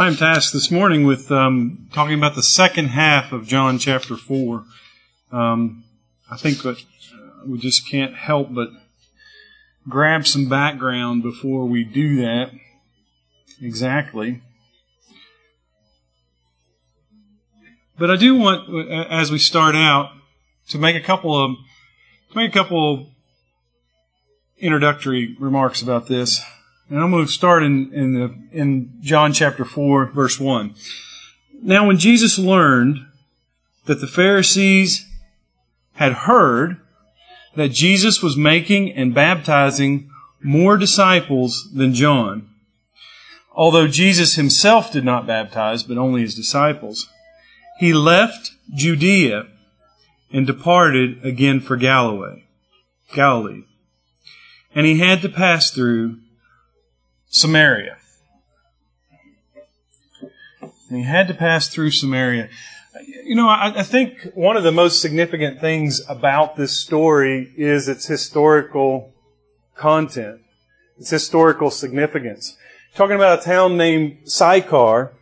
I'm tasked this morning with um, talking about the second half of John chapter 4. Um, I think that uh, we just can't help but grab some background before we do that. Exactly. But I do want, as we start out, to make a couple of to make a couple introductory remarks about this. And I'm going to start in, in, the, in John chapter 4, verse 1. Now, when Jesus learned that the Pharisees had heard that Jesus was making and baptizing more disciples than John, although Jesus himself did not baptize, but only his disciples, he left Judea and departed again for Galilee. Galilee. And he had to pass through Samaria. And he had to pass through Samaria. You know, I, I, think one of the most significant things about this story is its historical content, its historical significance. Talking about a town named Sychar,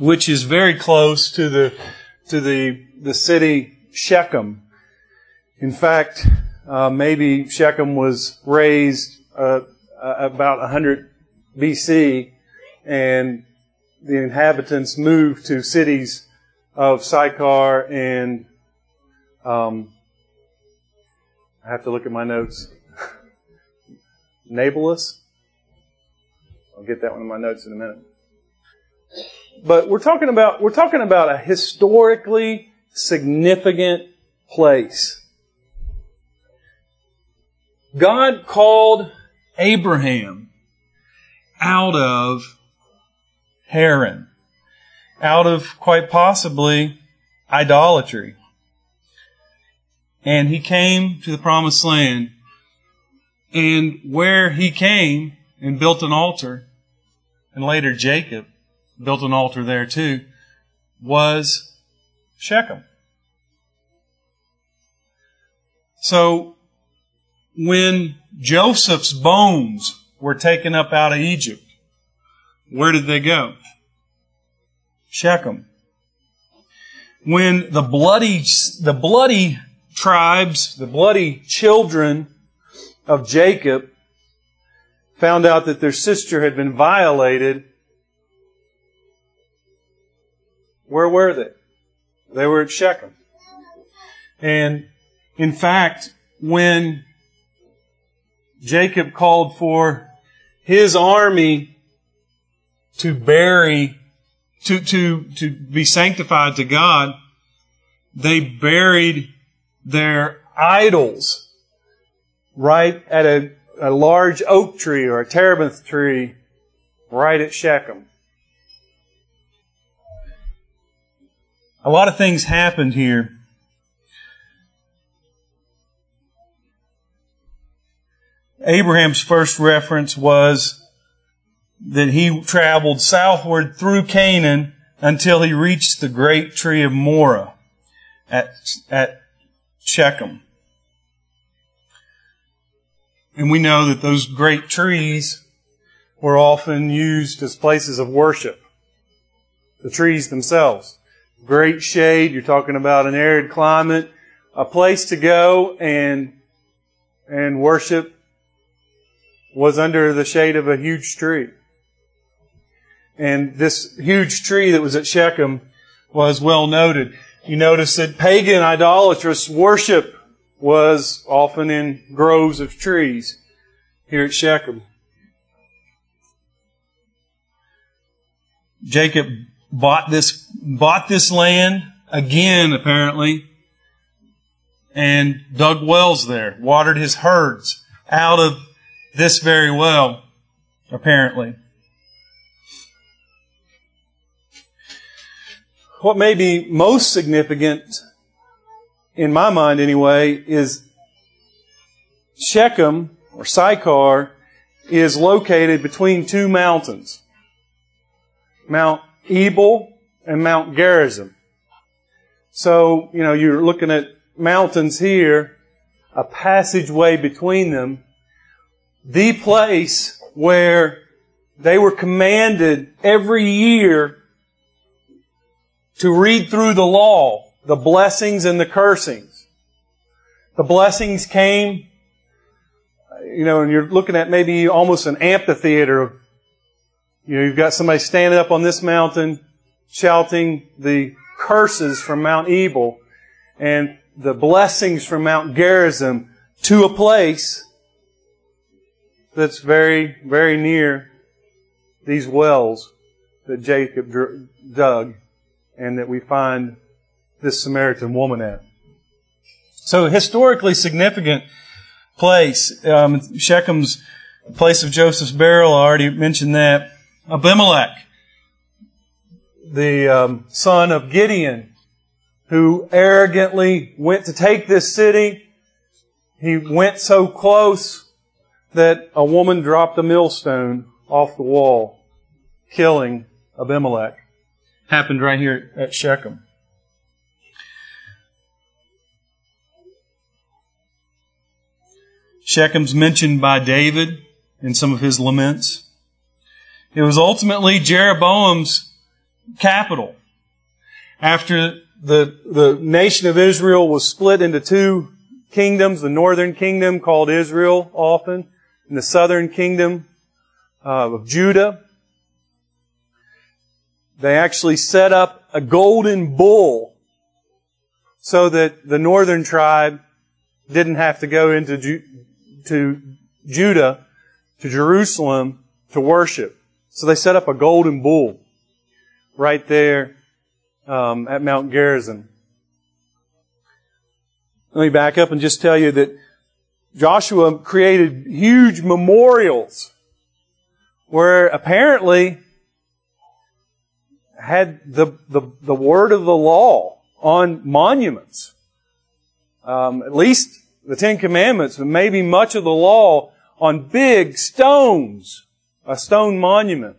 which is very close to the to the the city Shechem. In fact, uh, maybe Shechem was razed uh, about 100 BC, and the inhabitants moved to cities of Sychar and um, I have to look at my notes. Nablus. I'll get that one in my notes in a minute. But we're talking about we're talking about a historically significant place. God called Abraham out of Haran, out of quite possibly idolatry. And he came to the promised land. And where he came and built an altar, and later Jacob built an altar there too, was Shechem. So when Joseph's bones were taken up out of Egypt, where did they go? Shechem. When the bloody, the bloody tribes, the bloody children of Jacob found out that their sister had been violated, where were they? They were at Shechem. And in fact, when Jacob called for his army to bury, to, to, to be sanctified to God, they buried their idols right at a, a large oak tree or a terebinth tree right at Shechem. A lot of things happened here. Abraham's first reference was that he traveled southward through Canaan until he reached the great tree of Moreh at, at Shechem. And we know that those great trees were often used as places of worship. The trees themselves. Great shade, you're talking about an arid climate, a place to go and, and worship was under the shade of a huge tree. And this huge tree that was at Shechem was well noted. You notice that pagan idolatrous worship was often in groves of trees here at Shechem. Jacob bought this, bought this land again, apparently, and dug wells there, watered his herds out of this very well, apparently. What may be most significant, in my mind anyway, is Shechem, or Sychar, is located between two mountains. Mount Ebal and Mount Gerizim. So, you know, you're looking at mountains here, a passageway between them, the place where they were commanded every year to read through the law, the blessings and the cursings. The blessings came, you know, and you're looking at maybe almost an amphitheater. You know, you've got somebody standing up on this mountain shouting the curses from Mount Ebal and the blessings from Mount Gerizim to a place that's very, very near these wells that Jacob dug and that we find this Samaritan woman at. So historically significant place. Um, Shechem's place of Joseph's burial, I already mentioned that. Abimelech, the um, son of Gideon, who arrogantly went to take this city. He went so close that a woman dropped a millstone off the wall, killing Abimelech. Happened right here at Shechem. Shechem's mentioned by David in some of his laments. It was ultimately Jeroboam's capital. After the, the nation of Israel was split into two kingdoms, the northern kingdom called Israel often, and the southern kingdom uh, of Judah. They actually set up a golden bull so that the northern tribe didn't have to go into Ju- to Judah, to Jerusalem to worship. So they set up a golden bull right there um, at Mount Gerizim. Let me back up and just tell you that Joshua created huge memorials where apparently had the, the, the word of the law on monuments. Um, at least the Ten Commandments, but maybe much of the law on big stones, a stone monument.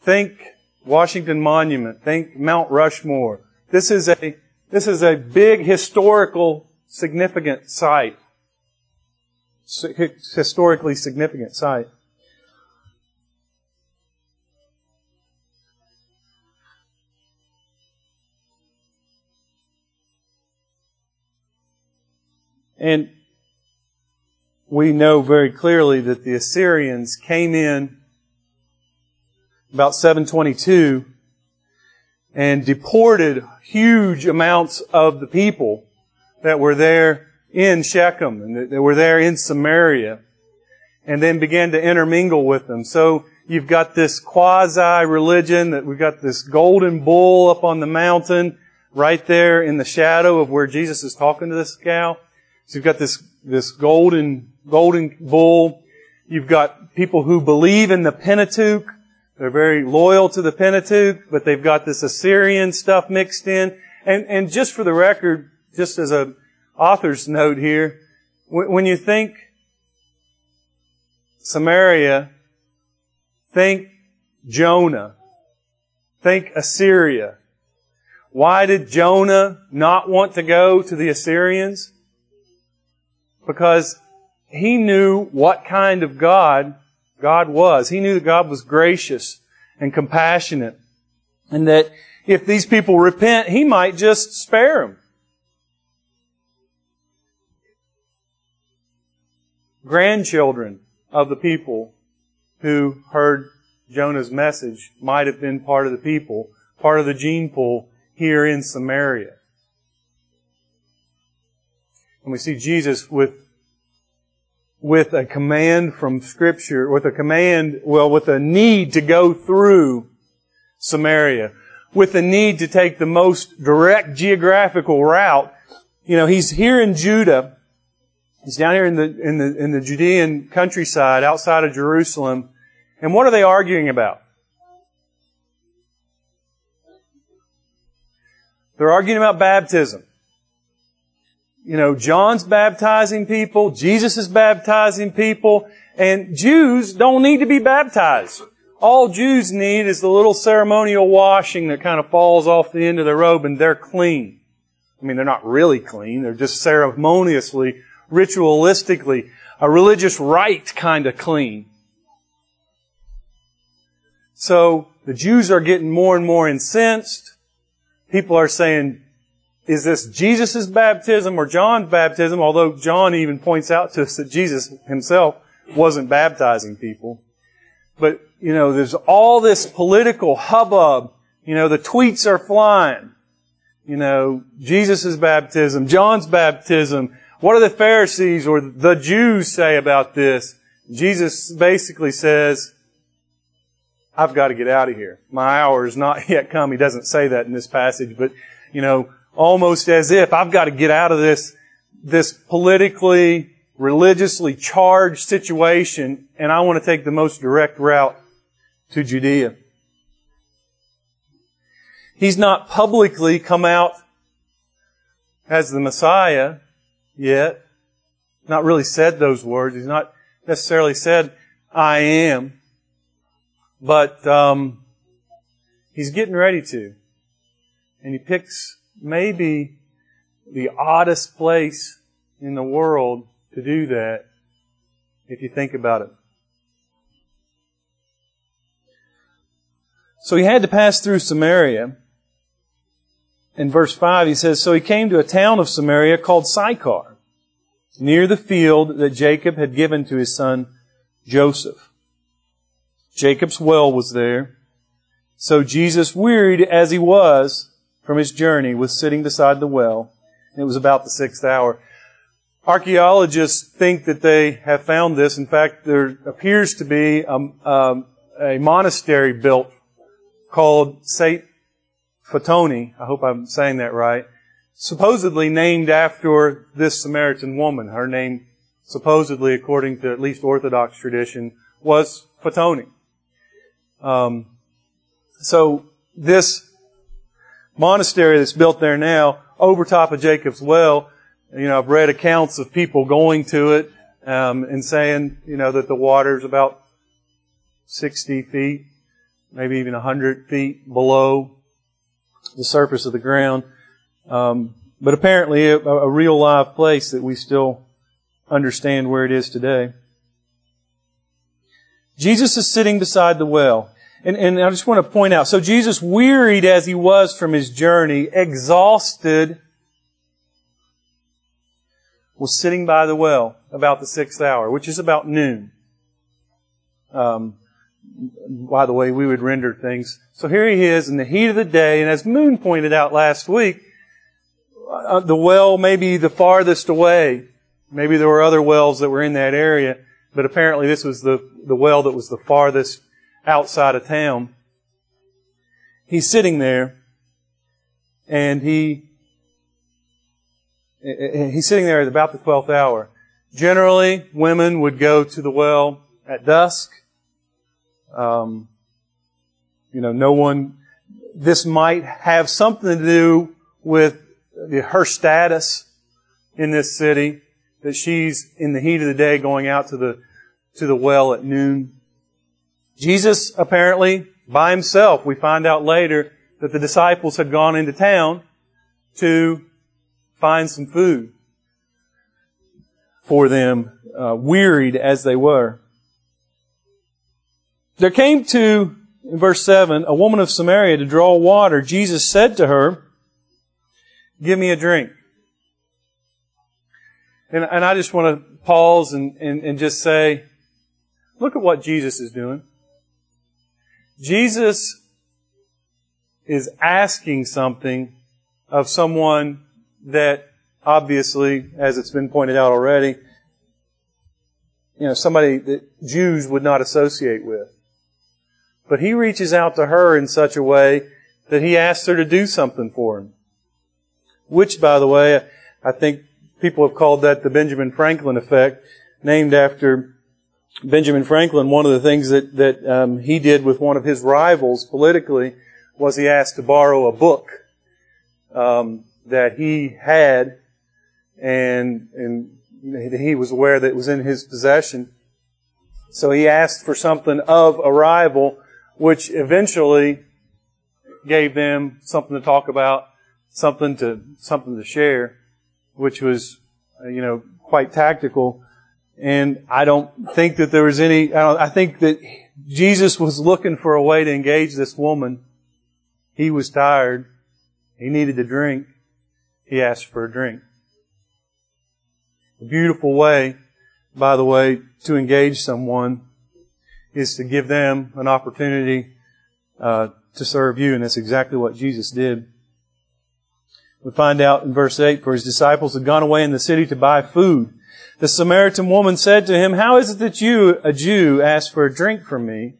Think Washington Monument. Think Mount Rushmore. This is a, this is a big historical significant site. Historically significant site. And we know very clearly that the Assyrians came in about 722 and deported huge amounts of the people that were there in Shechem and that were there in Samaria and then began to intermingle with them. So you've got this quasi-religion that we've got this golden bull up on the mountain right there in the shadow of where Jesus is talking to this gal. So you've got this, this golden, golden bull. You've got people who believe in the Pentateuch they're very loyal to the Pentateuch, but they've got this Assyrian stuff mixed in. And, and just for the record, just as a author's note here, when you think Samaria, think Jonah. Think Assyria. Why did Jonah not want to go to the Assyrians? Because he knew what kind of God God was. He knew that God was gracious and compassionate and that if these people repent, He might just spare them. Grandchildren of the people who heard Jonah's message might have been part of the people, part of the gene pool here in Samaria. And we see Jesus with with a command from scripture, with a command, well, with a need to go through Samaria, with a need to take the most direct geographical route. You know, he's here in Judah. He's down here in the, in the, in the Judean countryside outside of Jerusalem. And what are they arguing about? They're arguing about baptism you know, John's baptizing people, Jesus is baptizing people, and Jews don't need to be baptized. All Jews need is the little ceremonial washing that kind of falls off the end of their robe and they're clean. I mean, they're not really clean. They're just ceremoniously, ritualistically, a religious rite kind of clean. So the Jews are getting more and more incensed. People are saying, is this Jesus' baptism or John's baptism? Although John even points out to us that Jesus himself wasn't baptizing people. But, you know, there's all this political hubbub. You know, the tweets are flying. You know, Jesus' baptism, John's baptism. What do the Pharisees or the Jews say about this? Jesus basically says, I've got to get out of here. My hour is not yet come. He doesn't say that in this passage, but, you know, almost as if I've got to get out of this, this politically, religiously charged situation and I want to take the most direct route to Judea. He's not publicly come out as the Messiah yet. Not really said those words. He's not necessarily said, I am. But um, he's getting ready to. And he picks maybe the oddest place in the world to do that if you think about it. So he had to pass through Samaria. In verse 5, he says, So he came to a town of Samaria called Sychar, near the field that Jacob had given to his son Joseph. Jacob's well was there. So Jesus, wearied as he was from his journey, was sitting beside the well. It was about the sixth hour. Archaeologists think that they have found this. In fact, there appears to be a, um, a monastery built called St. Photione. I hope I'm saying that right. Supposedly named after this Samaritan woman. Her name, supposedly, according to at least Orthodox tradition, was Photione. Um, so this monastery that's built there now, over top of Jacob's well, you know, I've read accounts of people going to it um, and saying, you know, that the water is about 60 feet, maybe even 100 feet below the surface of the ground. Um, but apparently a, a real live place that we still understand where it is today. Jesus is sitting beside the well. And, and I just want to point out, so Jesus, wearied as he was from his journey, exhausted, was sitting by the well about the sixth hour, which is about noon. Um, by the way, we would render things. So here he is in the heat of the day, and as Moon pointed out last week, uh, the well may be the farthest away. Maybe there were other wells that were in that area, but apparently this was the, the well that was the farthest outside of town. He's sitting there and he he's sitting there at about the 12th hour. Generally, women would go to the well at dusk. Um, you know, no one, this might have something to do with her status in this city, that she's in the heat of the day going out to the, to the well at noon. Jesus apparently by himself, we find out later that the disciples had gone into town to find some food for them, uh, wearied as they were. There came to, in verse 7, a woman of Samaria to draw water. Jesus said to her, Give me a drink. And, and I just want to pause and, and, and just say, look at what Jesus is doing. Jesus is asking something of someone that obviously, as it's been pointed out already, you know, somebody that Jews would not associate with. But he reaches out to her in such a way that he asks her to do something for him. Which, by the way, I think people have called that the Benjamin Franklin effect, named after Benjamin Franklin, one of the things that, that um, he did with one of his rivals politically was he asked to borrow a book um, that he had, and and he was aware that it was in his possession. So he asked for something of a rival, which eventually gave them something to talk about, something to something to share, which was uh, you know quite tactical And I don't think that there was any, I, I think that Jesus was looking for a way to engage this woman. He was tired. He needed a drink. He asked for a drink. A beautiful way, by the way, to engage someone is to give them an opportunity uh, to serve you, and that's exactly what Jesus did. We find out in verse 8, for his disciples had gone away in the city to buy food. The Samaritan woman said to him, How is it that you, a Jew, ask for a drink from me?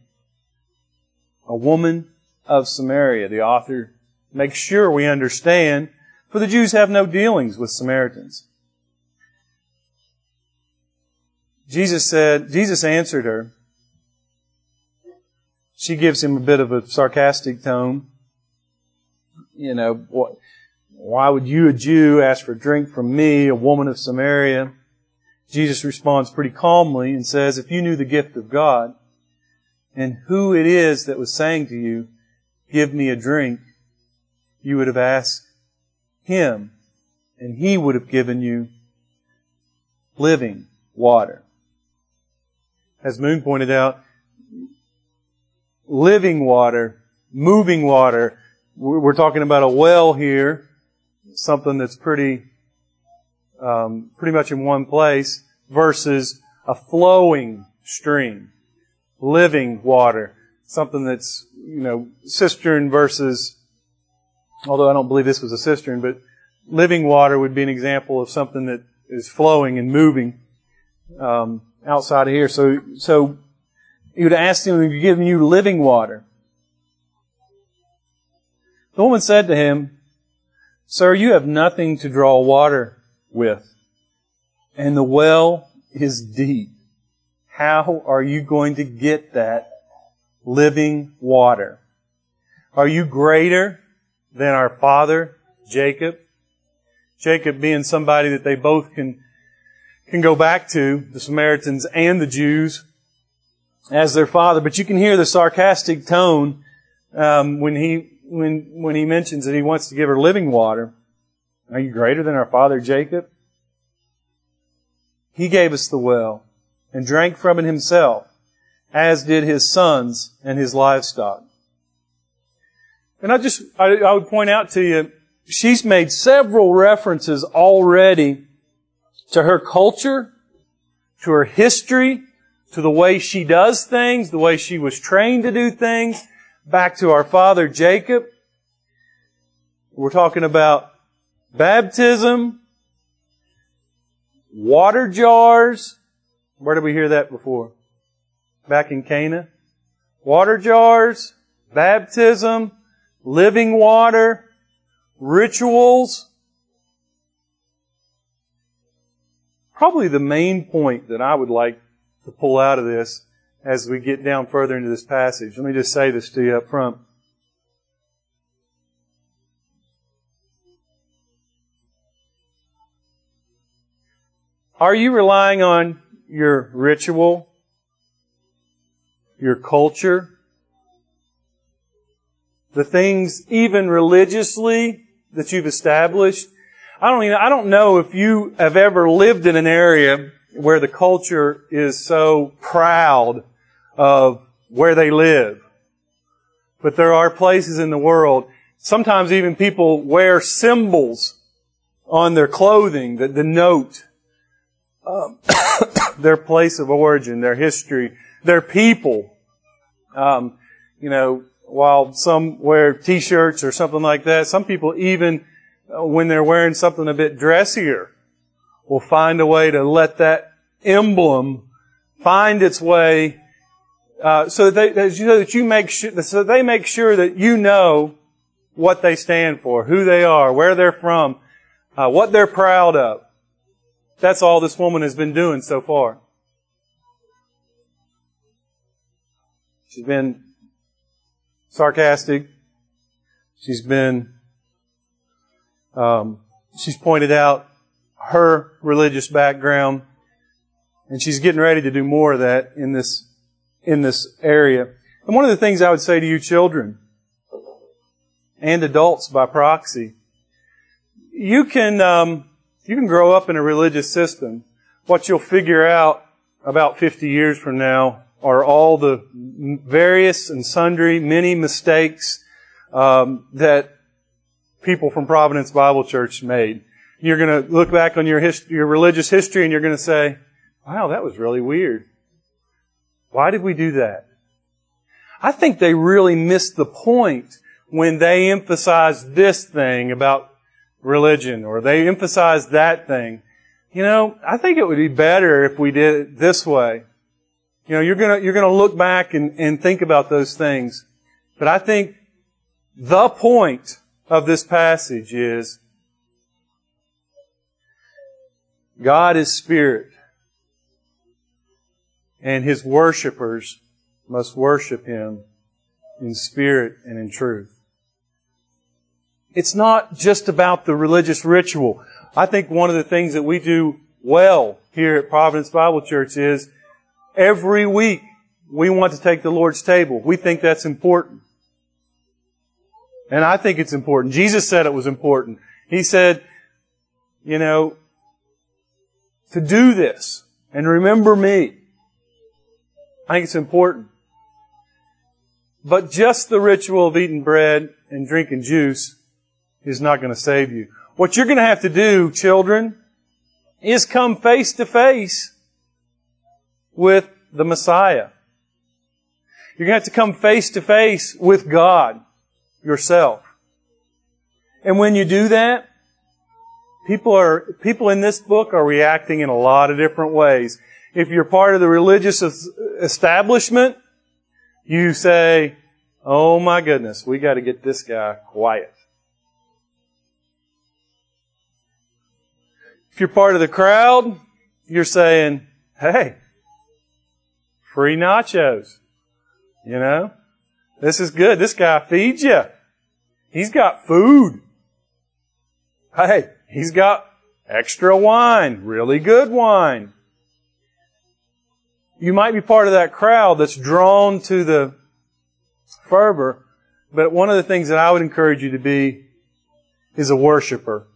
A woman of Samaria. The author makes sure we understand, for the Jews have no dealings with Samaritans. Jesus said, Jesus answered her. She gives him a bit of a sarcastic tone. You know, what, why would you, a Jew, ask for a drink from me, a woman of Samaria? Jesus responds pretty calmly and says, if you knew the gift of God and who it is that was saying to you, give me a drink, you would have asked him and he would have given you living water. As Moon pointed out, living water, moving water, we're talking about a well here, something that's pretty um, pretty much in one place versus a flowing stream, living water, something that's, you know, cistern versus, although I don't believe this was a cistern, but living water would be an example of something that is flowing and moving um, outside of here. So, so you would ask him to give you living water. The woman said to him, Sir, you have nothing to draw water with. And the well is deep. How are you going to get that living water? Are you greater than our father, Jacob? Jacob being somebody that they both can, can go back to, the Samaritans and the Jews, as their father. But you can hear the sarcastic tone um, when he when when he mentions that he wants to give her living water. Are you greater than our father Jacob? He gave us the well and drank from it himself, as did his sons and his livestock. And I just, I, I would point out to you, she's made several references already to her culture, to her history, to the way she does things, the way she was trained to do things, back to our father Jacob. We're talking about Baptism, water jars. Where did we hear that before? Back in Cana. Water jars, baptism, living water, rituals. Probably the main point that I would like to pull out of this as we get down further into this passage. Let me just say this to you up front. Are you relying on your ritual, your culture, the things even religiously that you've established? I don't, I don't know if you have ever lived in an area where the culture is so proud of where they live. But there are places in the world, sometimes even people wear symbols on their clothing that denote um, their place of origin, their history, their people. Um, you know, while some wear t-shirts or something like that, some people even, uh, when they're wearing something a bit dressier, will find a way to let that emblem find its way, uh, so that they, so that you make sure, so they make sure that you know what they stand for, who they are, where they're from, uh, what they're proud of. That's all this woman has been doing so far. She's been sarcastic. She's been, um, she's pointed out her religious background, and she's getting ready to do more of that in this in this area. And one of the things I would say to you, children and adults by proxy, you can um, you can grow up in a religious system. What you'll figure out about 50 years from now are all the various and sundry, many mistakes um, that people from Providence Bible Church made. You're going to look back on your hist- your religious history and you're going to say, "Wow, that was really weird. Why did we do that?" I think they really missed the point when they emphasized this thing about religion or they emphasized that thing. You know, I think it would be better if we did it this way. You know, you're gonna, you're gonna look back and, and think about those things. But I think the point of this passage is God is spirit and his worshipers must worship him in spirit and in truth. It's not just about the religious ritual. I think one of the things that we do well here at Providence Bible Church is every week we want to take the Lord's table. We think that's important. And I think it's important. Jesus said it was important. He said, you know, to do this and remember me. I think it's important. But just the ritual of eating bread and drinking juice is not going to save you. What you're going to have to do, children, is come face to face with the Messiah. You're going to have to come face to face with God yourself. And when you do that, people are, people in this book are reacting in a lot of different ways. If you're part of the religious establishment, you say, Oh my goodness, we got to get this guy quiet. If you're part of the crowd, you're saying, hey, free nachos. You know? This is good. This guy feeds you. He's got food. Hey, he's got extra wine, really good wine. You might be part of that crowd that's drawn to the fervor, but one of the things that I would encourage you to be is a worshiper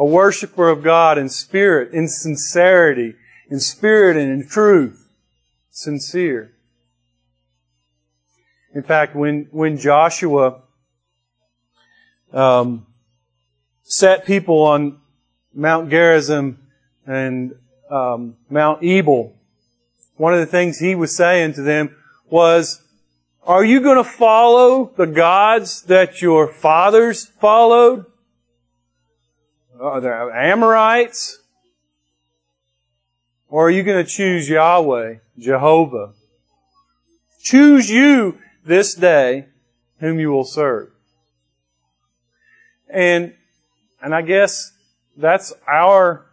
a worshiper of God in spirit, in sincerity, in spirit and in truth. Sincere. In fact, when, when Joshua um, set people on Mount Gerizim and um, Mount Ebal, one of the things he was saying to them was, are you going to follow the gods that your fathers followed? uh, the Amorites? Or are you going to choose Yahweh, Jehovah? Choose you this day whom you will serve. And, and I guess that's our,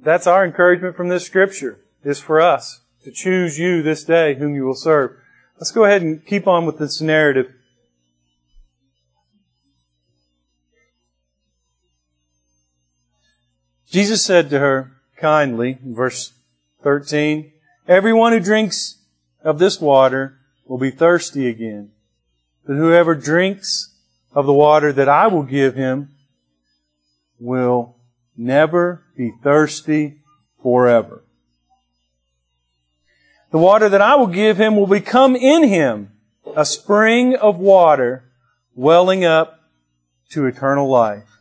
that's our encouragement from this scripture, is for us to choose you this day whom you will serve. Let's go ahead and keep on with this narrative. Jesus said to her kindly, verse 13, Everyone who drinks of this water will be thirsty again. But whoever drinks of the water that I will give him will never be thirsty forever. The water that I will give him will become in him a spring of water welling up to eternal life.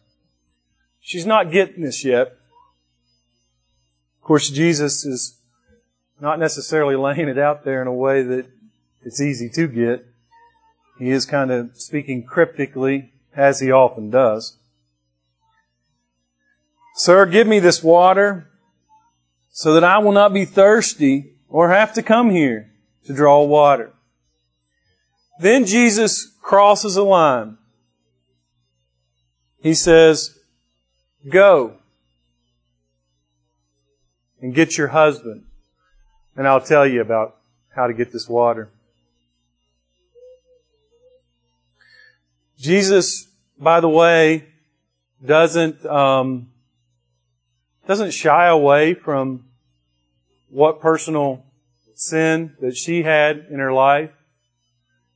She's not getting this yet. Of course, Jesus is not necessarily laying it out there in a way that it's easy to get. He is kind of speaking cryptically, as he often does. Sir, give me this water so that I will not be thirsty or have to come here to draw water. Then Jesus crosses a line. He says, Go and get your husband, and I'll tell you about how to get this water. Jesus, by the way, doesn't um, doesn't shy away from what personal sin that she had in her life.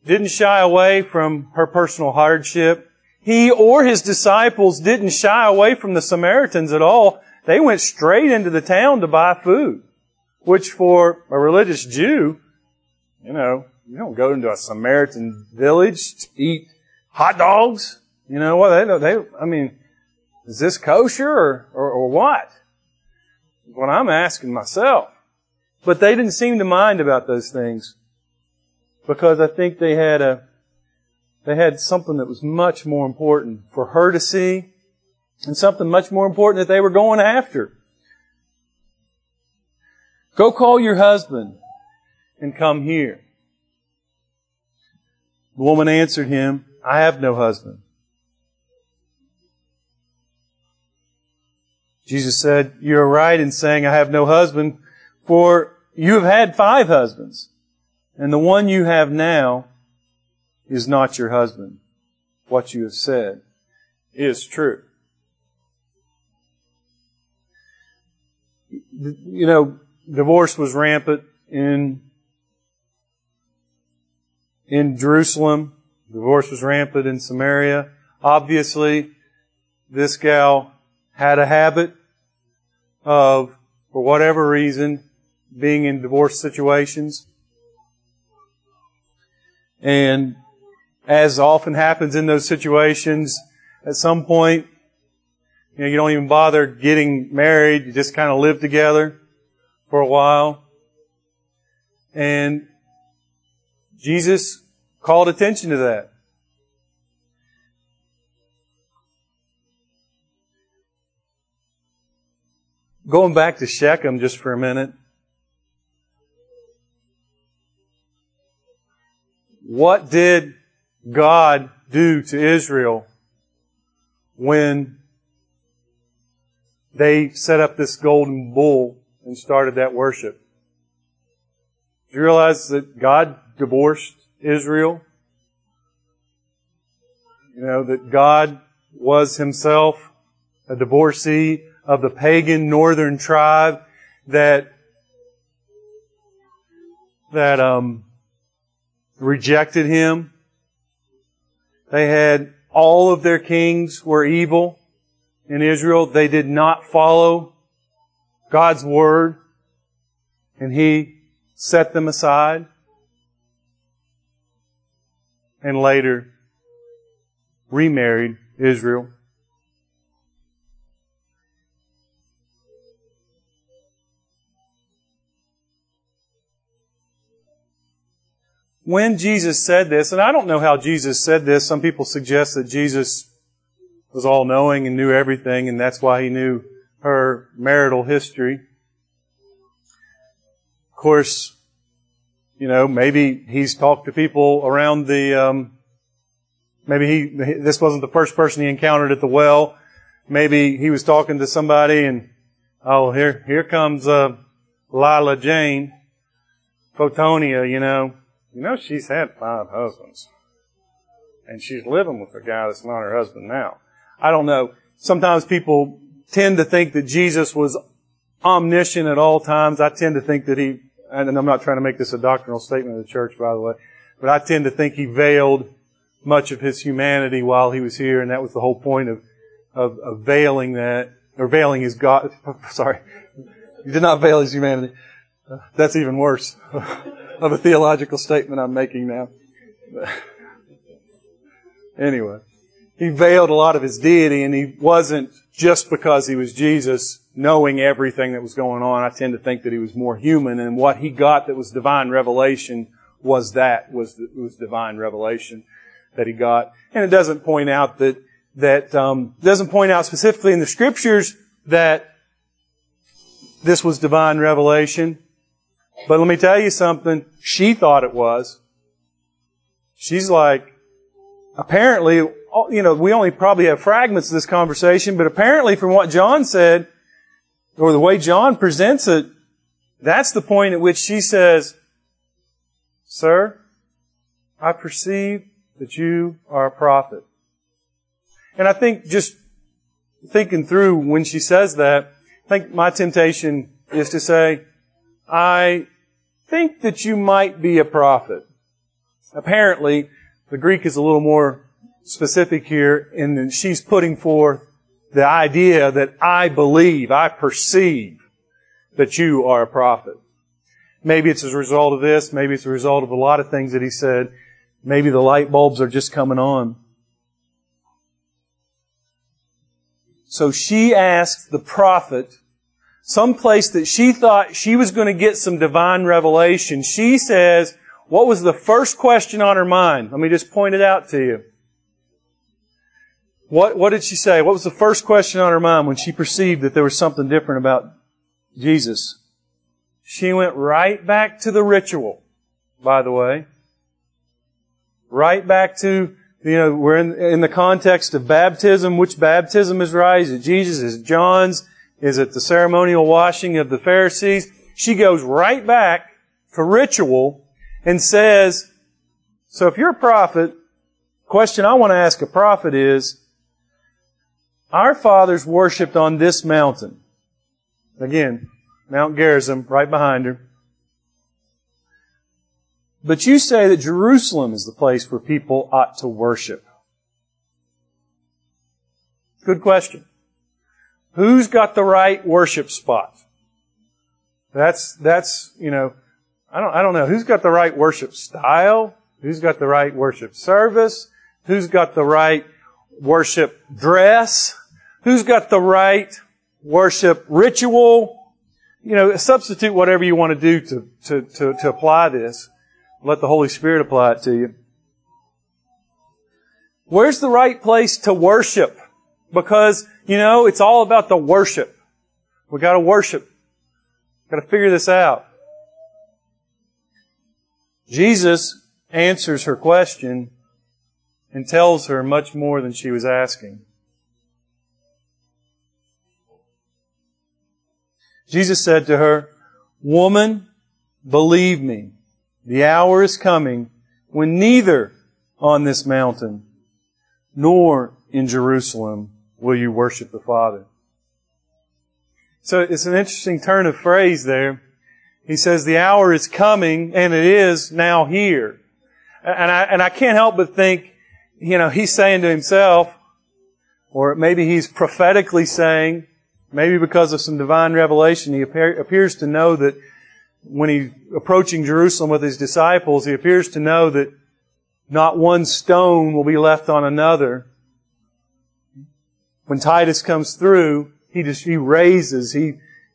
Didn't shy away from her personal hardship. He or his disciples didn't shy away from the Samaritans at all they went straight into the town to buy food, which for a religious Jew, you know, you don't go into a Samaritan village to eat hot dogs. You know what? Well, they, they, I mean, is this kosher or, or, or what? What I'm asking myself. But they didn't seem to mind about those things because I think they had a, they had something that was much more important for her to see and something much more important that they were going after. Go call your husband and come here. The woman answered him, I have no husband. Jesus said, You're right in saying I have no husband, for you have had five husbands, and the one you have now is not your husband. What you have said is true. You know, divorce was rampant in in Jerusalem. Divorce was rampant in Samaria. Obviously, this gal had a habit of, for whatever reason, being in divorce situations. And as often happens in those situations, at some point, you know, you don't even bother getting married. You just kind of live together for a while. And Jesus called attention to that. Going back to Shechem just for a minute. What did God do to Israel when they set up this golden bull and started that worship? Do you realize that God divorced Israel? You know, that God was himself a divorcee of the pagan northern tribe that that um, rejected him. They had all of their kings were evil in Israel. They did not follow God's word, and He set them aside. And later remarried Israel. when Jesus said this, and I don't know how Jesus said this, some people suggest that Jesus was all knowing and knew everything, and that's why he knew her marital history. Of course, you know, maybe he's talked to people around the, um, maybe he, this wasn't the first person he encountered at the well. Maybe he was talking to somebody and, oh, here, here comes, uh, Lila Jane, Photonia, you know, you know, she's had five husbands. And she's living with a guy that's not her husband now. I don't know. Sometimes people tend to think that Jesus was omniscient at all times. I tend to think that he, and I'm not trying to make this a doctrinal statement of the church, by the way, but I tend to think he veiled much of his humanity while he was here, and that was the whole point of, of, of veiling that, or veiling his God, sorry. He did not veil his humanity. That's even worse. of a theological statement I'm making now. anyway, he veiled a lot of his deity and he wasn't just because he was Jesus knowing everything that was going on. I tend to think that he was more human and what he got that was divine revelation was that, was, was divine revelation that he got. And it doesn't point out that, that, um, doesn't point out specifically in the scriptures that this was divine revelation. But let me tell you something. She thought it was. She's like, apparently, you know, we only probably have fragments of this conversation, but apparently from what John said, or the way John presents it, that's the point at which she says, Sir, I perceive that you are a prophet. And I think just thinking through when she says that, I think my temptation is to say, I think that you might be a prophet. Apparently, the Greek is a little more specific here in that she's putting forth the idea that I believe, I perceive that you are a prophet. Maybe it's as a result of this. Maybe it's a result of a lot of things that he said. Maybe the light bulbs are just coming on. So she asked the prophet, some place that she thought she was going to get some divine revelation. She says, what was the first question on her mind? Let me just point it out to you. What, what did she say? What was the first question on her mind when she perceived that there was something different about Jesus? She went right back to the ritual, by the way. Right back to, you know, we're in, in the context of baptism. Which baptism is right? Is it Jesus? Is it John's? Is it the ceremonial washing of the Pharisees? She goes right back to ritual and says, so if you're a prophet, question I want to ask a prophet is, our fathers worshipped on this mountain. Again, Mount Gerizim, right behind her. But you say that Jerusalem is the place where people ought to worship. Good question. Who's got the right worship spot? That's, that's, you know, I don't, I don't know. Who's got the right worship style? Who's got the right worship service? Who's got the right worship dress? Who's got the right worship ritual? you know, substitute whatever you want to do to, to, to, to apply this. Let the Holy Spirit apply it to you. Where's the right place to worship? Because, you know, it's all about the worship. We gotta worship. Gotta figure this out. Jesus answers her question and tells her much more than she was asking. Jesus said to her, Woman, believe me, the hour is coming when neither on this mountain nor in Jerusalem will you worship the Father. So it's an interesting turn of phrase there. He says the hour is coming and it is now here. And I, and I can't help but think, you know, he's saying to himself, or maybe he's prophetically saying, Maybe because of some divine revelation, he appears to know that when he's approaching Jerusalem with his disciples, he appears to know that not one stone will be left on another. When Titus comes through, he just, he razes, he,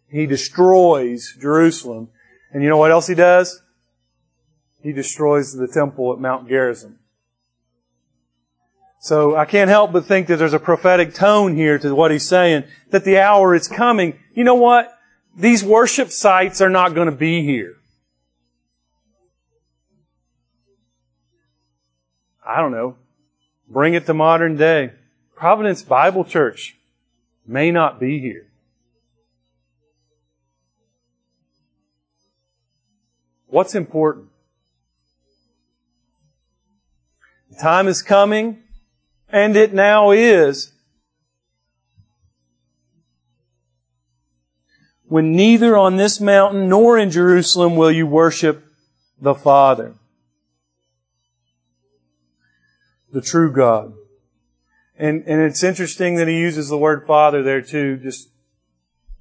he destroys Jerusalem. And you know what else he does? He destroys the temple at Mount Gerizim. So I can't help but think that there's a prophetic tone here to what he's saying, that the hour is coming. You know what? These worship sites are not going to be here. I don't know. Bring it to modern day. Providence Bible Church may not be here. What's important? The time is coming and it now is. When neither on this mountain nor in Jerusalem will you worship the Father, the true God. And, and it's interesting that he uses the word Father there too, just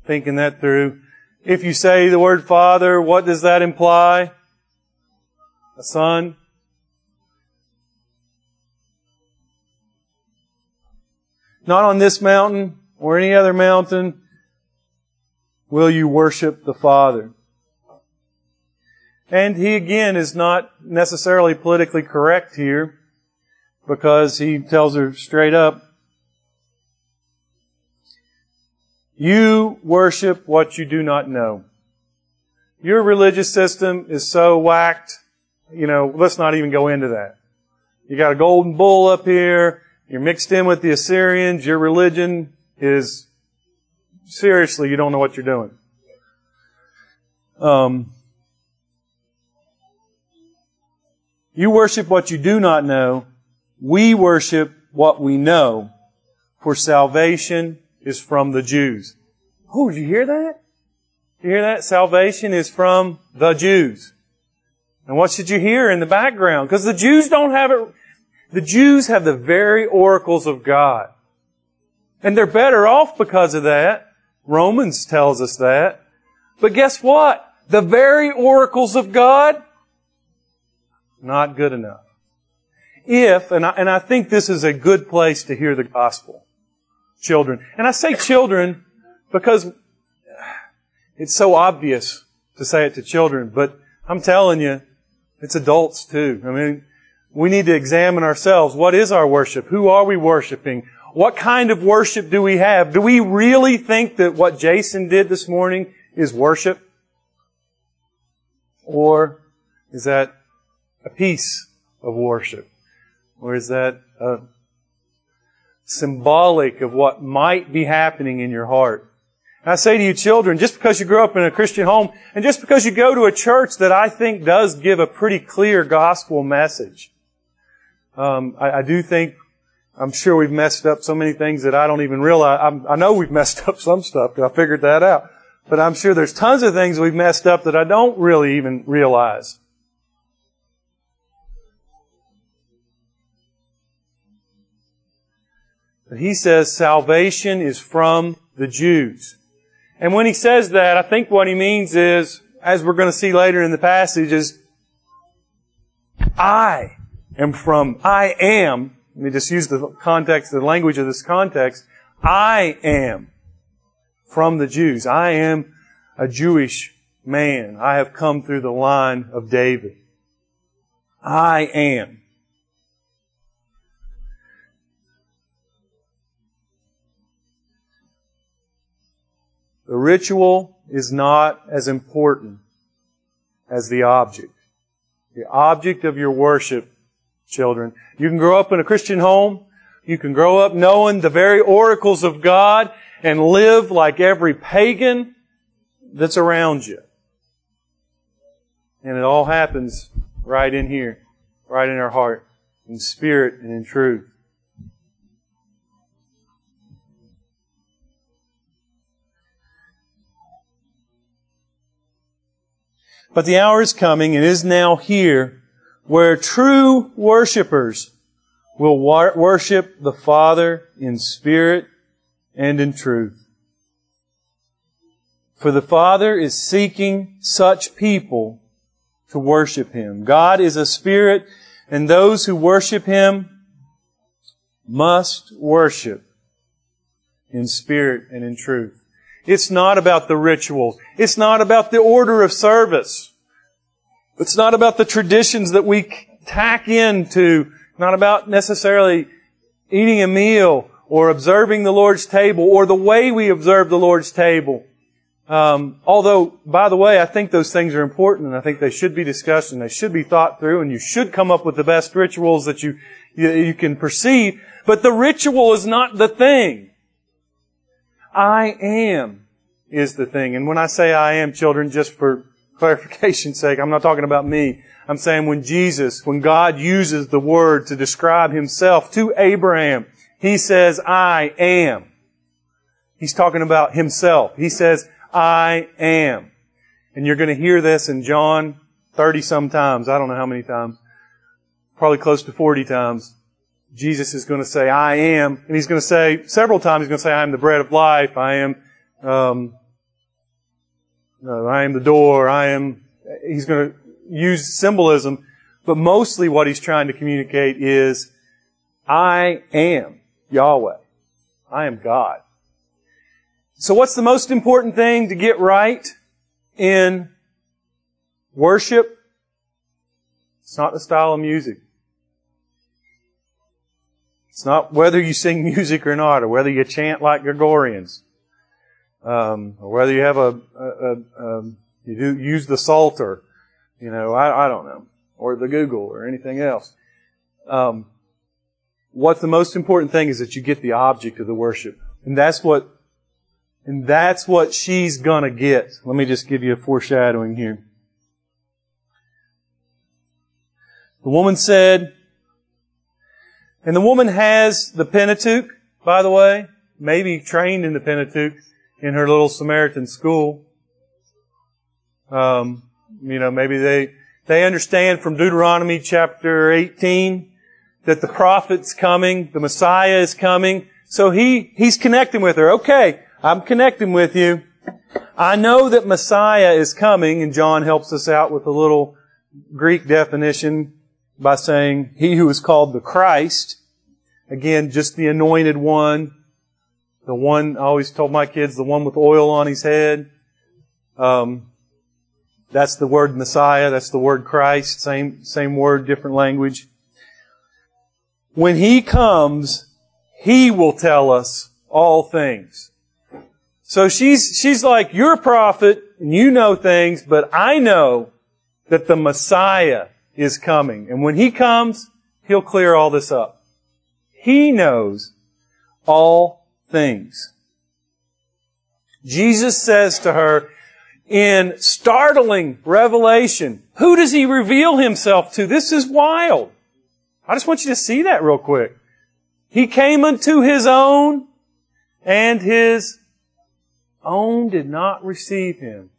thinking that through. If you say the word Father, what does that imply? A Son? Not on this mountain or any other mountain, will you worship the Father. And he again is not necessarily politically correct here because he tells her straight up, you worship what you do not know. Your religious system is so whacked, you know, let's not even go into that. You got a golden bull up here, you're mixed in with the Assyrians. Your religion is seriously, you don't know what you're doing. Um, you worship what you do not know. We worship what we know. For salvation is from the Jews. Oh, did you hear that? You hear that? Salvation is from the Jews. And what should you hear in the background? Because the Jews don't have it the Jews have the very oracles of God. And they're better off because of that. Romans tells us that. But guess what? The very oracles of God, not good enough. If, and I, and I think this is a good place to hear the gospel, children. And I say children because it's so obvious to say it to children, but I'm telling you, it's adults too. I mean, we need to examine ourselves. What is our worship? Who are we worshiping? What kind of worship do we have? Do we really think that what Jason did this morning is worship? Or is that a piece of worship? Or is that a symbolic of what might be happening in your heart? And I say to you children, just because you grow up in a Christian home, and just because you go to a church that I think does give a pretty clear gospel message, um, I, I, do think, I'm sure we've messed up so many things that I don't even realize. I'm, i know we've messed up some stuff because I figured that out. But I'm sure there's tons of things we've messed up that I don't really even realize. But he says salvation is from the Jews. And when he says that, I think what he means is, as we're going to see later in the passage, is I am from, I am, let me just use the context, the language of this context, I am from the Jews. I am a Jewish man. I have come through the line of David. I am. The ritual is not as important as the object. The object of your worship, children. You can grow up in a Christian home. You can grow up knowing the very oracles of God and live like every pagan that's around you. And it all happens right in here, right in our heart, in spirit and in truth. But the hour is coming and is now here where true worshippers will worship the Father in spirit and in truth. For the Father is seeking such people to worship Him. God is a spirit and those who worship Him must worship in spirit and in truth. It's not about the rituals. It's not about the order of service. It's not about the traditions that we tack into, not about necessarily eating a meal or observing the Lord's table or the way we observe the Lord's table. Um, although, by the way, I think those things are important and I think they should be discussed and they should be thought through and you should come up with the best rituals that you, you, you can perceive. But the ritual is not the thing. I am is the thing. And when I say I am, children, just for clarification's sake, I'm not talking about me. I'm saying when Jesus, when God uses the word to describe himself to Abraham, he says, I am. He's talking about himself. He says, I am. And you're going to hear this in John 30 some times. I don't know how many times. Probably close to 40 times. Jesus is going to say, I am. And he's going to say, several times, he's going to say, I am the bread of life. I am, um, Uh, I am the door. I am, he's going to use symbolism, but mostly what he's trying to communicate is, I am Yahweh. I am God. So what's the most important thing to get right in worship? It's not the style of music. It's not whether you sing music or not, or whether you chant like Gregorians, um, or whether you have a, a, a, um, you do use the Psalter, you know, I, I, don't know, or the Google or anything else. Um, what's the most important thing is that you get the object of the worship, and that's what and that's what she's gonna get. Let me just give you a foreshadowing here. The woman said, and the woman has the Pentateuch, by the way, maybe trained in the Pentateuch in her little Samaritan school. Um, you know, maybe they, they understand from Deuteronomy chapter 18 that the prophet's coming, the Messiah is coming, So he, he's connecting with her. Okay, I'm connecting with you. I know that Messiah is coming, and John helps us out with a little Greek definition by saying, He who is called the Christ. Again, just the anointed one. The one, I always told my kids, the one with oil on his head. Um, that's the word Messiah. That's the word Christ. Same, same word, different language. When He comes, He will tell us all things. So she's, she's like, you're a prophet and you know things, but I know that the Messiah is coming. And when He comes, He'll clear all this up. He knows all things. Jesus says to her in startling revelation, who does He reveal Himself to? This is wild. I just want you to see that real quick. He came unto His own and His own did not receive Him.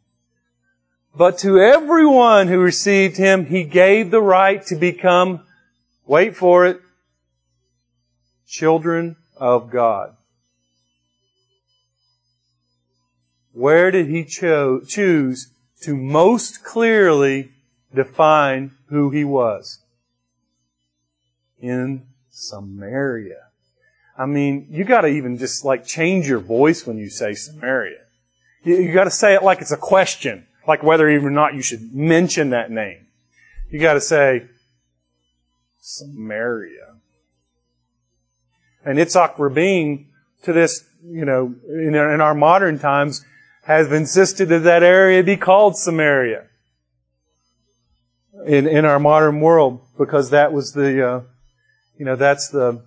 But to everyone who received him, he gave the right to become, wait for it, children of God. Where did he cho- choose to most clearly define who he was? In Samaria. I mean, you gotta even just like change your voice when you say Samaria. You, you gotta say it like it's a question like whether or not you should mention that name. You gotta say, Samaria. And Yitzhak Rabin, to this, you know, in in our modern times, has insisted that that area be called Samaria. In, in our modern world, because that was the, uh, you know, that's the,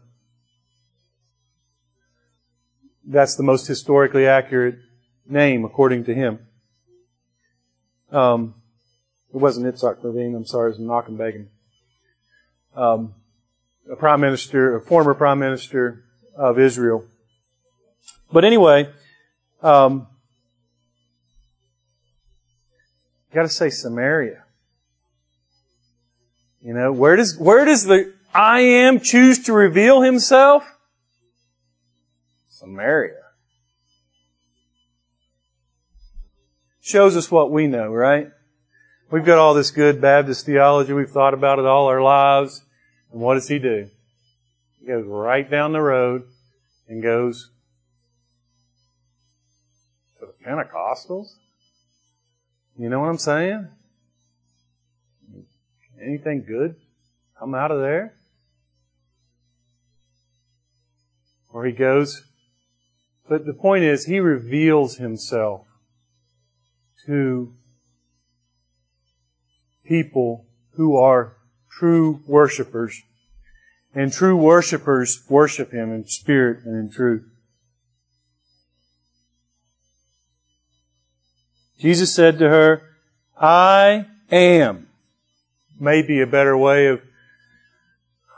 that's the most historically accurate name according to him. Um, it wasn't Itzhak Rabin, I'm sorry, it was Menachem Begin. Um, a prime minister, a former prime minister of Israel. But anyway, um, got to say Samaria. You know, where does where does the I am choose to reveal himself? Samaria. shows us what we know, right? We've got all this good Baptist theology. We've thought about it all our lives. And what does he do? He goes right down the road and goes to the Pentecostals. You know what I'm saying? Anything good come out of there? Or he goes, but the point is, he reveals himself to people who are true worshipers. And true worshipers worship Him in spirit and in truth. Jesus said to her, I am. Maybe a better way of,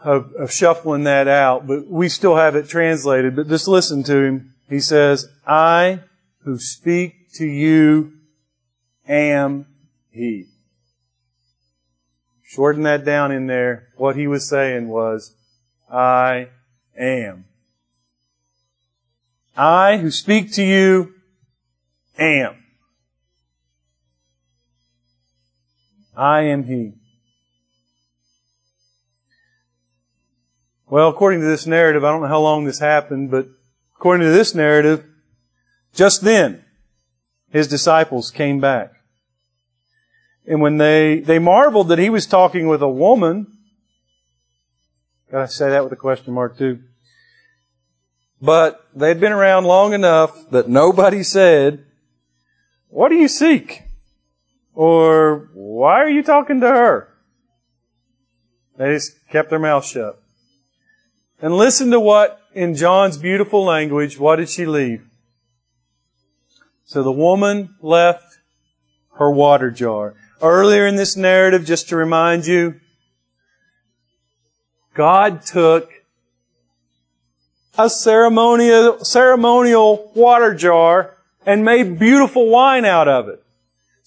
of, of shuffling that out, but we still have it translated. But just listen to him. He says, I who speak to you am He. Shorten that down in there. What he was saying was, I am. I who speak to you am. I am He. Well, according to this narrative, I don't know how long this happened, but according to this narrative, just then, his disciples came back. And when they, they marveled that he was talking with a woman, gotta say that with a question mark too. But they'd been around long enough that nobody said, what do you seek? Or why are you talking to her? They just kept their mouth shut. And listen to what, in John's beautiful language, what did she leave? So the woman left her water jar. Earlier in this narrative, just to remind you, God took a ceremonial, ceremonial water jar and made beautiful wine out of it.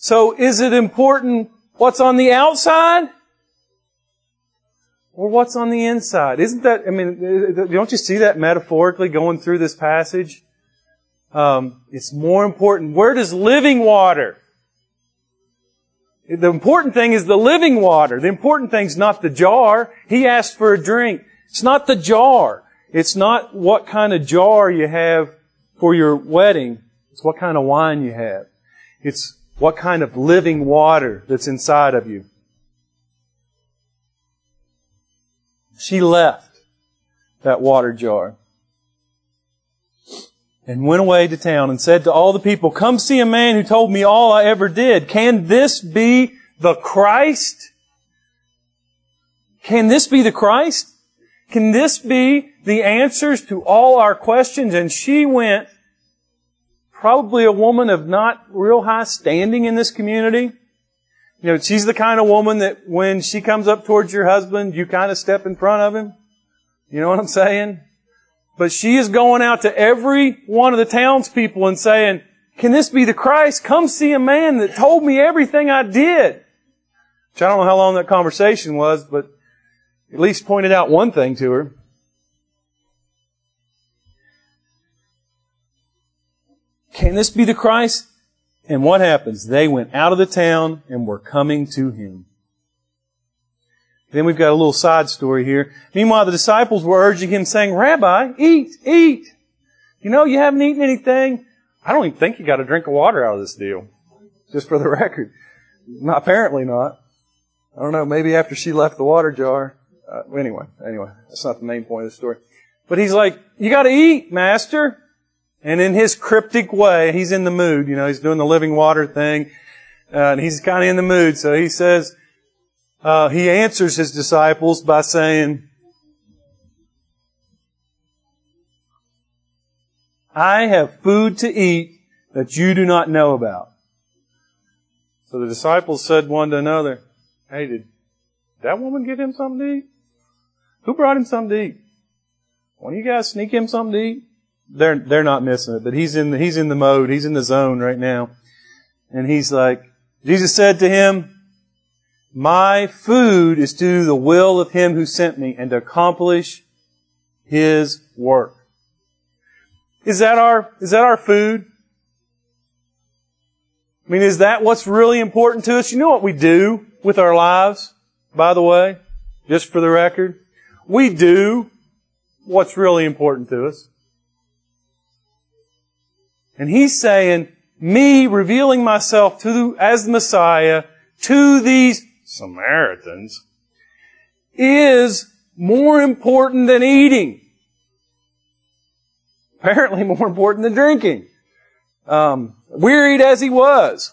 So is it important what's on the outside? or what's on the inside? Isn't that, I mean, don't you see that metaphorically going through this passage? Um, it's more important. Where does living water? The important thing is the living water. The important thing's not the jar. He asked for a drink. It's not the jar. It's not what kind of jar you have for your wedding. It's what kind of wine you have. It's what kind of living water that's inside of you. She left that water jar and went away to town and said to all the people, come see a man who told me all I ever did. Can this be the Christ? Can this be the Christ? Can this be the answers to all our questions? And she went, probably a woman of not real high standing in this community. You know, she's the kind of woman that when she comes up towards your husband, you kind of step in front of him. You know what I'm saying? But she is going out to every one of the townspeople and saying, can this be the Christ? Come see a man that told me everything I did. Which I don't know how long that conversation was, but at least pointed out one thing to her. Can this be the Christ? And what happens? They went out of the town and were coming to him. Then we've got a little side story here. Meanwhile, the disciples were urging him saying, Rabbi, eat, eat. You know, you haven't eaten anything. I don't even think you got a drink of water out of this deal. Just for the record. Not, apparently not. I don't know, maybe after she left the water jar. Uh, anyway, anyway, that's not the main point of the story. But he's like, you gotta eat, master. And in his cryptic way, he's in the mood, you know, he's doing the living water thing, uh, and he's kind of in the mood. So he says, uh, he answers his disciples by saying, I have food to eat that you do not know about. So the disciples said one to another, Hey, did that woman give him something to eat? Who brought him something to eat? One of you guys sneak him something to eat? They're, they're not missing it, but he's in the, he's in the mode, he's in the zone right now. And he's like, Jesus said to him, my food is to do the will of Him who sent me and to accomplish His work. Is that our, is that our food? I mean, is that what's really important to us? You know what we do with our lives, by the way? Just for the record. We do what's really important to us. And he's saying, me revealing myself to, as the Messiah to these Samaritans is more important than eating. Apparently more important than drinking. Um, wearied as he was.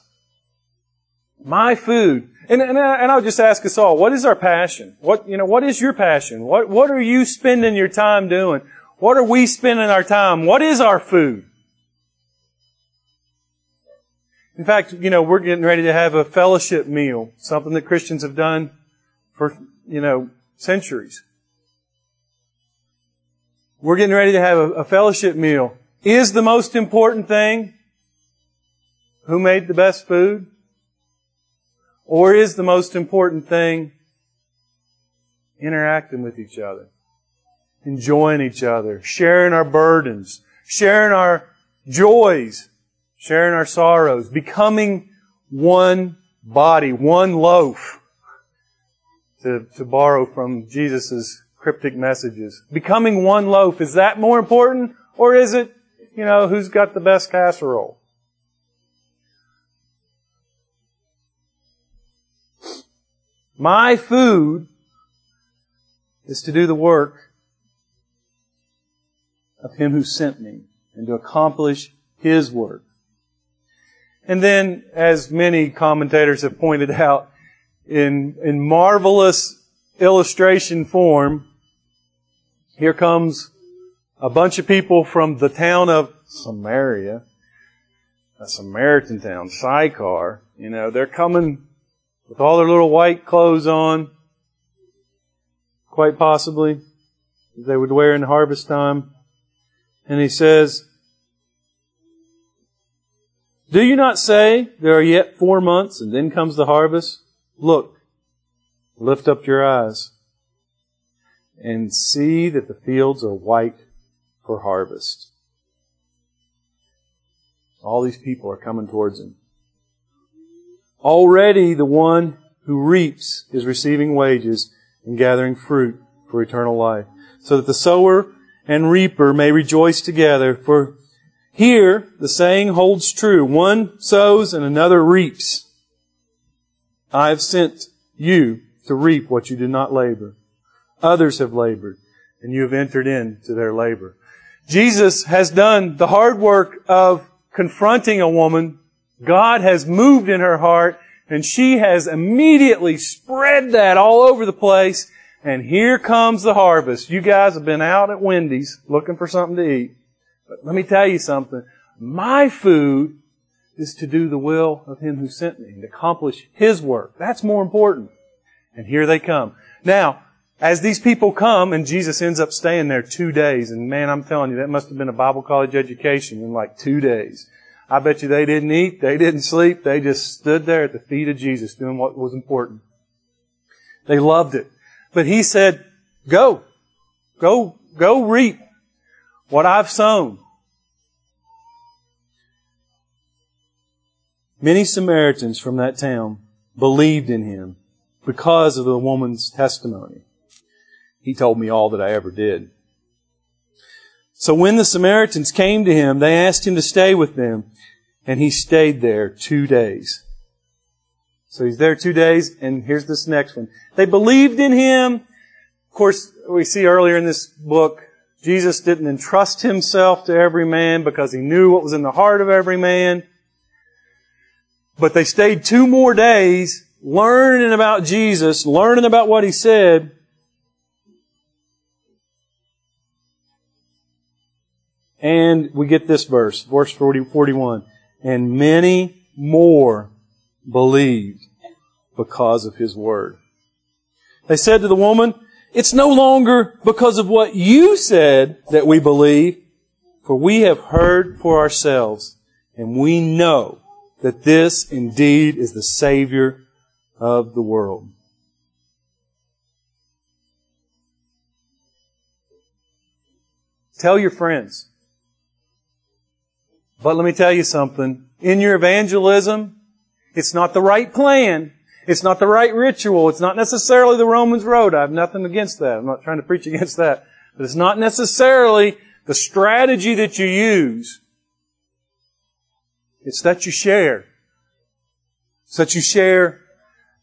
My food. And, and, and I'll just ask us all, what is our passion? What, you know, what is your passion? What, what are you spending your time doing? What are we spending our time? What is our food? In fact, you know, we're getting ready to have a fellowship meal, something that Christians have done for, you know, centuries. We're getting ready to have a, a fellowship meal. Is the most important thing who made the best food? Or is the most important thing interacting with each other, enjoying each other, sharing our burdens, sharing our joys, sharing our sorrows, becoming one body, one loaf, to, to borrow from Jesus' cryptic messages. Becoming one loaf, is that more important? Or is it, you know, who's got the best casserole? My food is to do the work of Him who sent me and to accomplish His work. And then, as many commentators have pointed out, in, in marvelous illustration form, here comes a bunch of people from the town of Samaria, a Samaritan town, Sychar. You know, they're coming with all their little white clothes on, quite possibly, they would wear in harvest time. And he says, do you not say, There are yet four months, and then comes the harvest? Look, lift up your eyes. and see that the fields are white for harvest. All these people are coming towards him. Already the one who reaps is receiving wages and gathering fruit for eternal life, so that the sower and reaper may rejoice together. For here the saying holds true. One sows and another reaps. I have sent you to reap what you did not labor. Others have labored, and you have entered into their labor. Jesus has done the hard work of confronting a woman. God has moved in her heart, and she has immediately spread that all over the place. And here comes the harvest. You guys have been out at Wendy's looking for something to eat. But let me tell you something. My food is to do the will of Him who sent me and accomplish His work. That's more important. And here they come. Now, as these people come and Jesus ends up staying there two days, and man, I'm telling you, that must have been a Bible college education in like two days. I bet you they didn't eat, they didn't sleep, they just stood there at the feet of Jesus doing what was important. They loved it. But he said, go, go, go reap what I've sown. Many Samaritans from that town believed in him because of the woman's testimony. He told me all that I ever did. So when the Samaritans came to him, they asked him to stay with them, and he stayed there two days. So he's there two days, and here's this next one. They believed in him. Of course, we see earlier in this book, Jesus didn't entrust himself to every man because he knew what was in the heart of every man. But they stayed two more days learning about Jesus, learning about what he said. And we get this verse, verse 40, 41. And many more believed because of his word. They said to the woman, it's no longer because of what you said that we believe, for we have heard for ourselves, and we know that this indeed is the Savior of the world. Tell your friends. But let me tell you something. In your evangelism, it's not the right plan. It's not the right ritual. It's not necessarily the Romans road. I have nothing against that. I'm not trying to preach against that. But it's not necessarily the strategy that you use. It's that you share. It's that you share,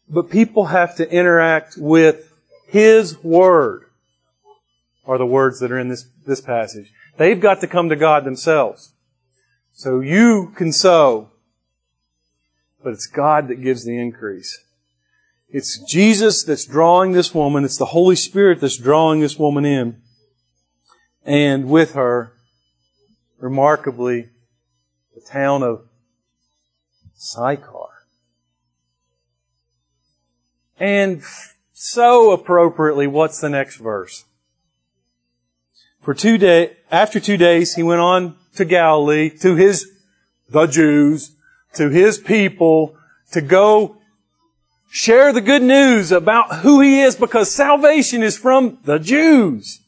but people have to interact with His Word, are the words that are in this, this passage. They've got to come to God themselves. So you can sow, but it's God that gives the increase. It's Jesus that's drawing this woman. It's the Holy Spirit that's drawing this woman in. And with her, remarkably, the town of Sychar. And so appropriately, what's the next verse? For two day, after two days, he went on to Galilee, to his, the Jews, to his people, to go share the good news about who he is because salvation is from the Jews.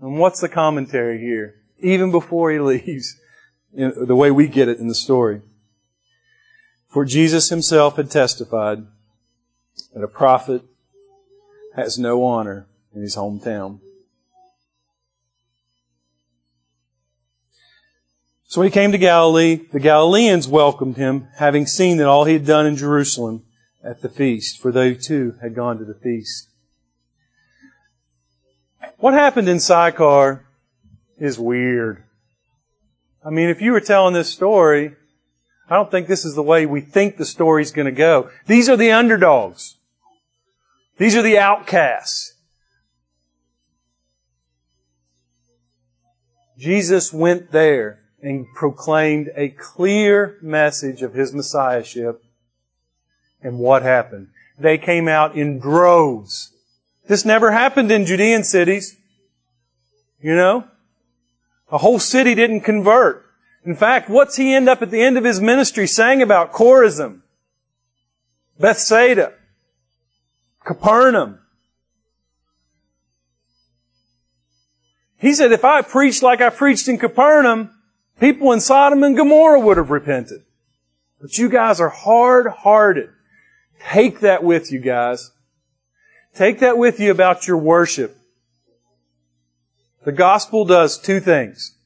And what's the commentary here? Even before he leaves, the way we get it in the story. For Jesus himself had testified that a prophet has no honor in his hometown. So he came to Galilee. The Galileans welcomed him, having seen that all he had done in Jerusalem at the feast, for they too had gone to the feast. What happened in Sychar is weird. I mean, if you were telling this story, I don't think this is the way we think the story's going to go. These are the underdogs. These are the outcasts. Jesus went there and proclaimed a clear message of his messiahship. And what happened? They came out in droves. This never happened in Judean cities. You know? A whole city didn't convert. In fact, what's he end up at the end of his ministry saying about Chorazin? Bethsaida. Capernaum. He said, if I preached like I preached in Capernaum, people in Sodom and Gomorrah would have repented. But you guys are hard-hearted. Take that with you, guys. Take that with you about your worship. The gospel does two things.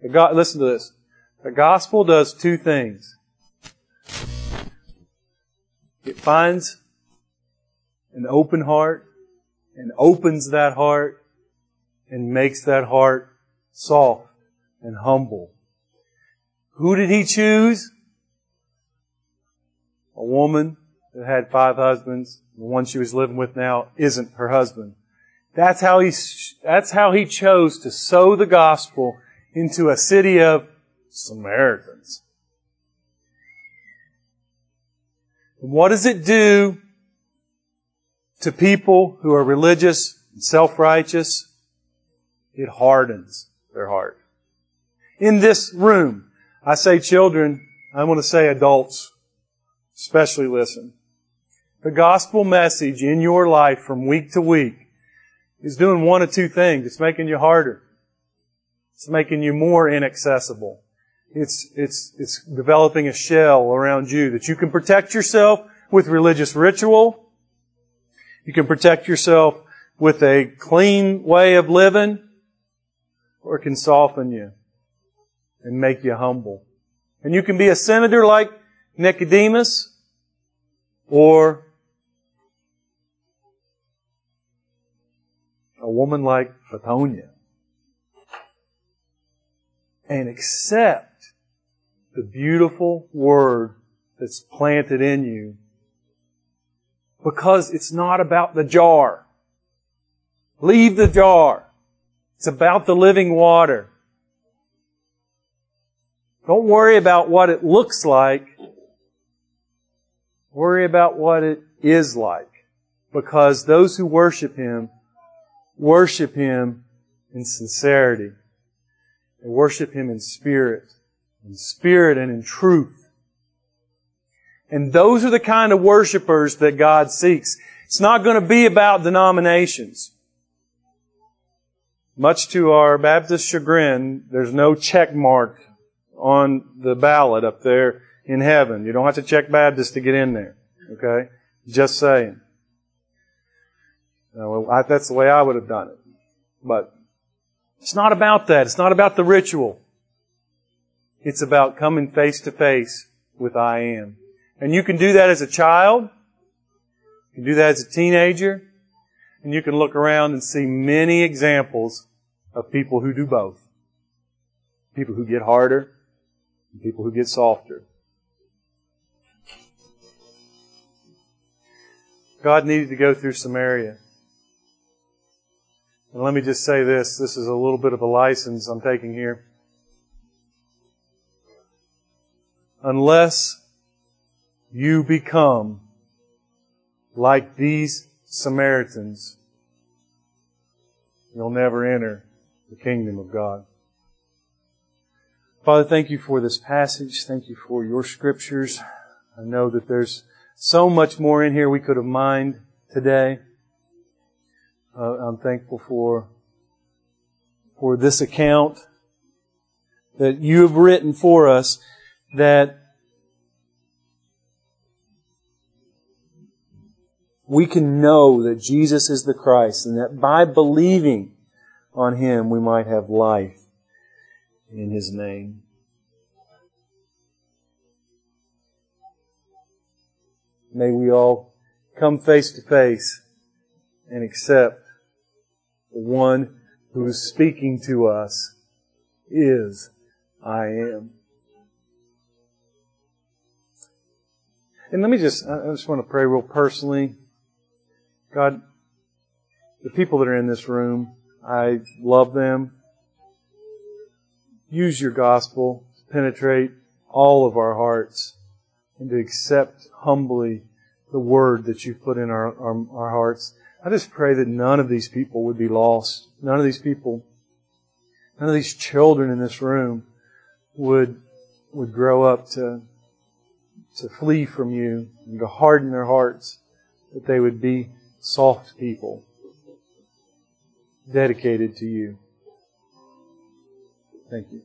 The go- listen to this. The gospel does two things. It finds an open heart and opens that heart and makes that heart soft and humble. Who did he choose? A woman had five husbands. The one she was living with now isn't her husband. That's how he, that's how he chose to sow the gospel into a city of Samaritans. And what does it do to people who are religious and self-righteous? It hardens their heart. In this room, I say children, I want to say adults, especially listen. The gospel message in your life from week to week is doing one of two things. It's making you harder. It's making you more inaccessible. It's, it's, it's developing a shell around you that you can protect yourself with religious ritual. You can protect yourself with a clean way of living, or it can soften you and make you humble. And you can be a senator like Nicodemus, or a woman like Fatonia and accept the beautiful word that's planted in you because it's not about the jar. Leave the jar. It's about the living water. Don't worry about what it looks like. Worry about what it is like. Because those who worship Him worship Him in sincerity. They worship Him in spirit, in spirit and in truth. And those are the kind of worshipers that God seeks. It's not going to be about denominations. Much to our Baptist chagrin, there's no check mark on the ballot up there in heaven. You don't have to check Baptist to get in there. Okay? Just saying. I, that's the way I would have done it. But it's not about that. It's not about the ritual. It's about coming face to face with I am. And you can do that as a child. You can do that as a teenager. And you can look around and see many examples of people who do both. People who get harder and people who get softer. God needed to go through Samaria. And let me just say this. This is a little bit of a license I'm taking here. Unless you become like these Samaritans, you'll never enter the kingdom of God. Father, thank you for this passage. Thank you for your scriptures. I know that there's so much more in here we could have mined today. Uh, I'm thankful for for this account that you have written for us that we can know that Jesus is the Christ and that by believing on Him we might have life in His name. May we all come face to face and accept the one who is speaking to us is I am. And let me just, I just want to pray real personally. God, the people that are in this room, I love them. Use your gospel to penetrate all of our hearts and to accept humbly the word that you've put in our, our, our hearts. I just pray that none of these people would be lost. None of these people, none of these children in this room would, would grow up to, to flee from you and to harden their hearts, that they would be soft people dedicated to you. Thank you.